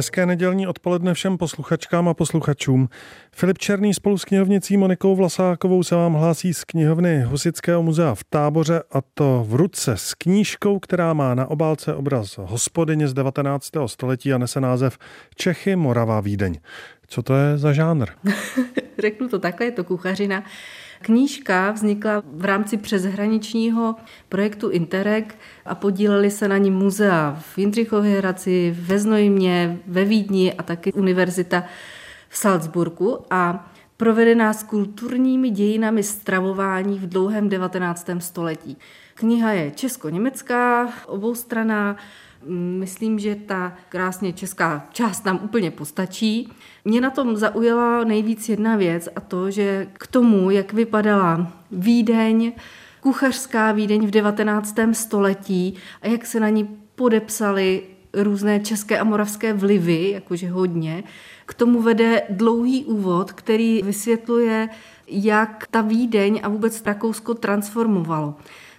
Hezké nedělní odpoledne všem posluchačkám a posluchačům. Filip Černý spolu s knihovnicí Monikou Vlasákovou se vám hlásí z knihovny Husického muzea v Táboře a to v ruce s knížkou, která má na obálce obraz hospodyně z 19. století a nese název Čechy, Morava, Vídeň. Co to je za žánr? Řeknu to takhle, je to kuchařina. Knížka vznikla v rámci přeshraničního projektu Interreg a podíleli se na ní muzea v Jindřichově Hradci, ve Znojmě, ve Vídni a taky univerzita v Salzburgu a provedená s kulturními dějinami stravování v dlouhém 19. století. Kniha je česko-německá, oboustraná, Myslím, že ta krásně česká část nám úplně postačí. Mě na tom zaujala nejvíc jedna věc a to, že k tomu, jak vypadala Vídeň, kuchařská Vídeň v 19. století a jak se na ní podepsaly různé české a moravské vlivy, jakože hodně, k tomu vede dlouhý úvod, který vysvětluje, jak ta Vídeň a vůbec Rakousko transformovalo.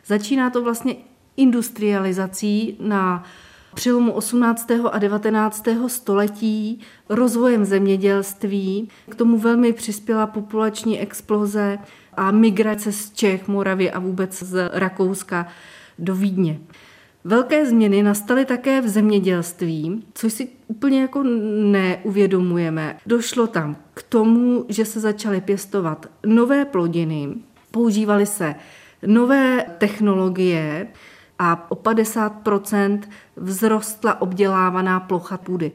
Začíná to vlastně industrializací na přelomu 18. a 19. století rozvojem zemědělství. K tomu velmi přispěla populační exploze a migrace z Čech, Moravy a vůbec z Rakouska do Vídně. Velké změny nastaly také v zemědělství, což si úplně jako neuvědomujeme. Došlo tam k tomu, že se začaly pěstovat nové plodiny, používaly se nové technologie, a o 50% vzrostla obdělávaná plocha půdy.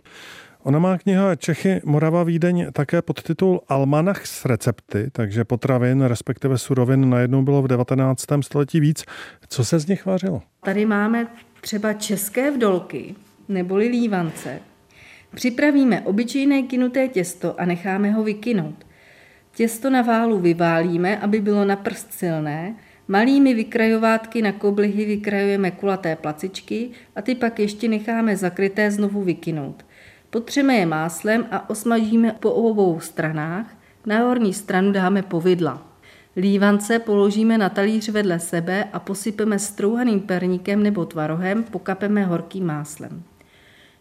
Ona má kniha Čechy, Morava, Vídeň také podtitul Almanach s recepty, takže potravin, respektive surovin najednou bylo v 19. století víc. Co se z nich vařilo? Tady máme třeba české vdolky neboli lívance. Připravíme obyčejné kinuté těsto a necháme ho vykinout. Těsto na válu vyválíme, aby bylo na prst silné Malými vykrajovátky na koblihy vykrajujeme kulaté placičky a ty pak ještě necháme zakryté znovu vykinout. Potřeme je máslem a osmažíme po obou stranách. Na horní stranu dáme povidla. Lívance položíme na talíř vedle sebe a posypeme strouhaným perníkem nebo tvarohem, pokapeme horkým máslem.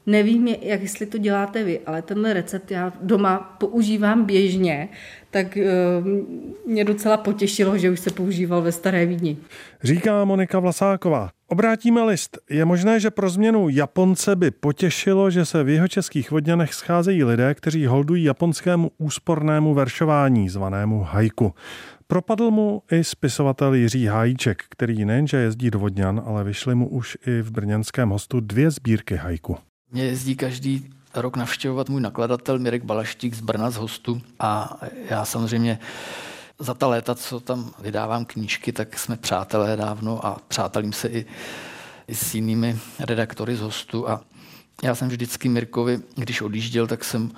Nevím, jak jestli to děláte vy, ale tenhle recept já doma používám běžně, tak uh, mě docela potěšilo, že už se používal ve Staré Vídni. Říká Monika Vlasáková. Obrátíme list. Je možné, že pro změnu Japonce by potěšilo, že se v jeho českých vodňanech scházejí lidé, kteří holdují japonskému úspornému veršování, zvanému haiku. Propadl mu i spisovatel Jiří Hájíček, který nejenže jezdí do Vodňan, ale vyšly mu už i v brněnském hostu dvě sbírky hajku. Mě jezdí každý rok navštěvovat můj nakladatel Mirek Balaštík z Brna z hostu a já samozřejmě za ta léta, co tam vydávám knížky, tak jsme přátelé dávno a přátelím se i, i s jinými redaktory z hostu a já jsem vždycky Mirkovi, když odjížděl, tak jsem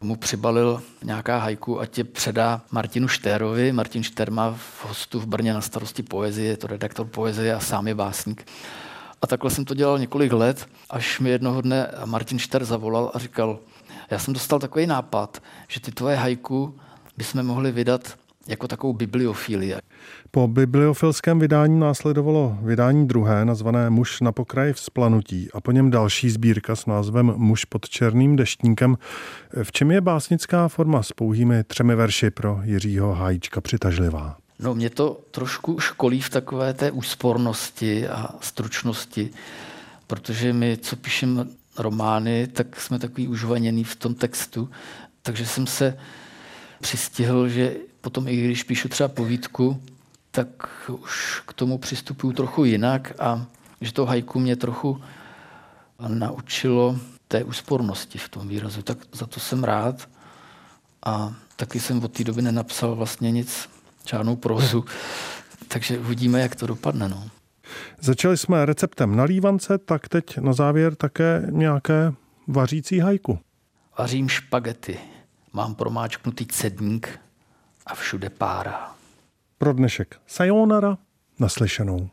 mu přibalil nějaká hajku a tě předá Martinu Štérovi. Martin Štér má v hostu v Brně na starosti poezie, je to redaktor poezie a sám je básník. A takhle jsem to dělal několik let, až mi jednoho dne Martin Šter zavolal a říkal, já jsem dostal takový nápad, že ty tvoje hajku bychom mohli vydat jako takovou bibliofílii. Po bibliofilském vydání následovalo vydání druhé, nazvané Muž na pokraji vzplanutí a po něm další sbírka s názvem Muž pod černým deštníkem. V čem je básnická forma s pouhými třemi verši pro Jiřího Hájíčka přitažlivá? No mě to trošku školí v takové té úspornosti a stručnosti, protože my, co píšeme romány, tak jsme takový užvaněný v tom textu, takže jsem se přistihl, že potom i když píšu třeba povídku, tak už k tomu přistupuju trochu jinak a že to hajku mě trochu naučilo té úspornosti v tom výrazu. Tak za to jsem rád a taky jsem od té doby nenapsal vlastně nic žádnou prózu. Takže uvidíme, jak to dopadne. No. Začali jsme receptem na lívance, tak teď na závěr také nějaké vařící hajku. Vařím špagety. Mám promáčknutý cedník a všude pára. Pro dnešek sayonara, naslyšenou.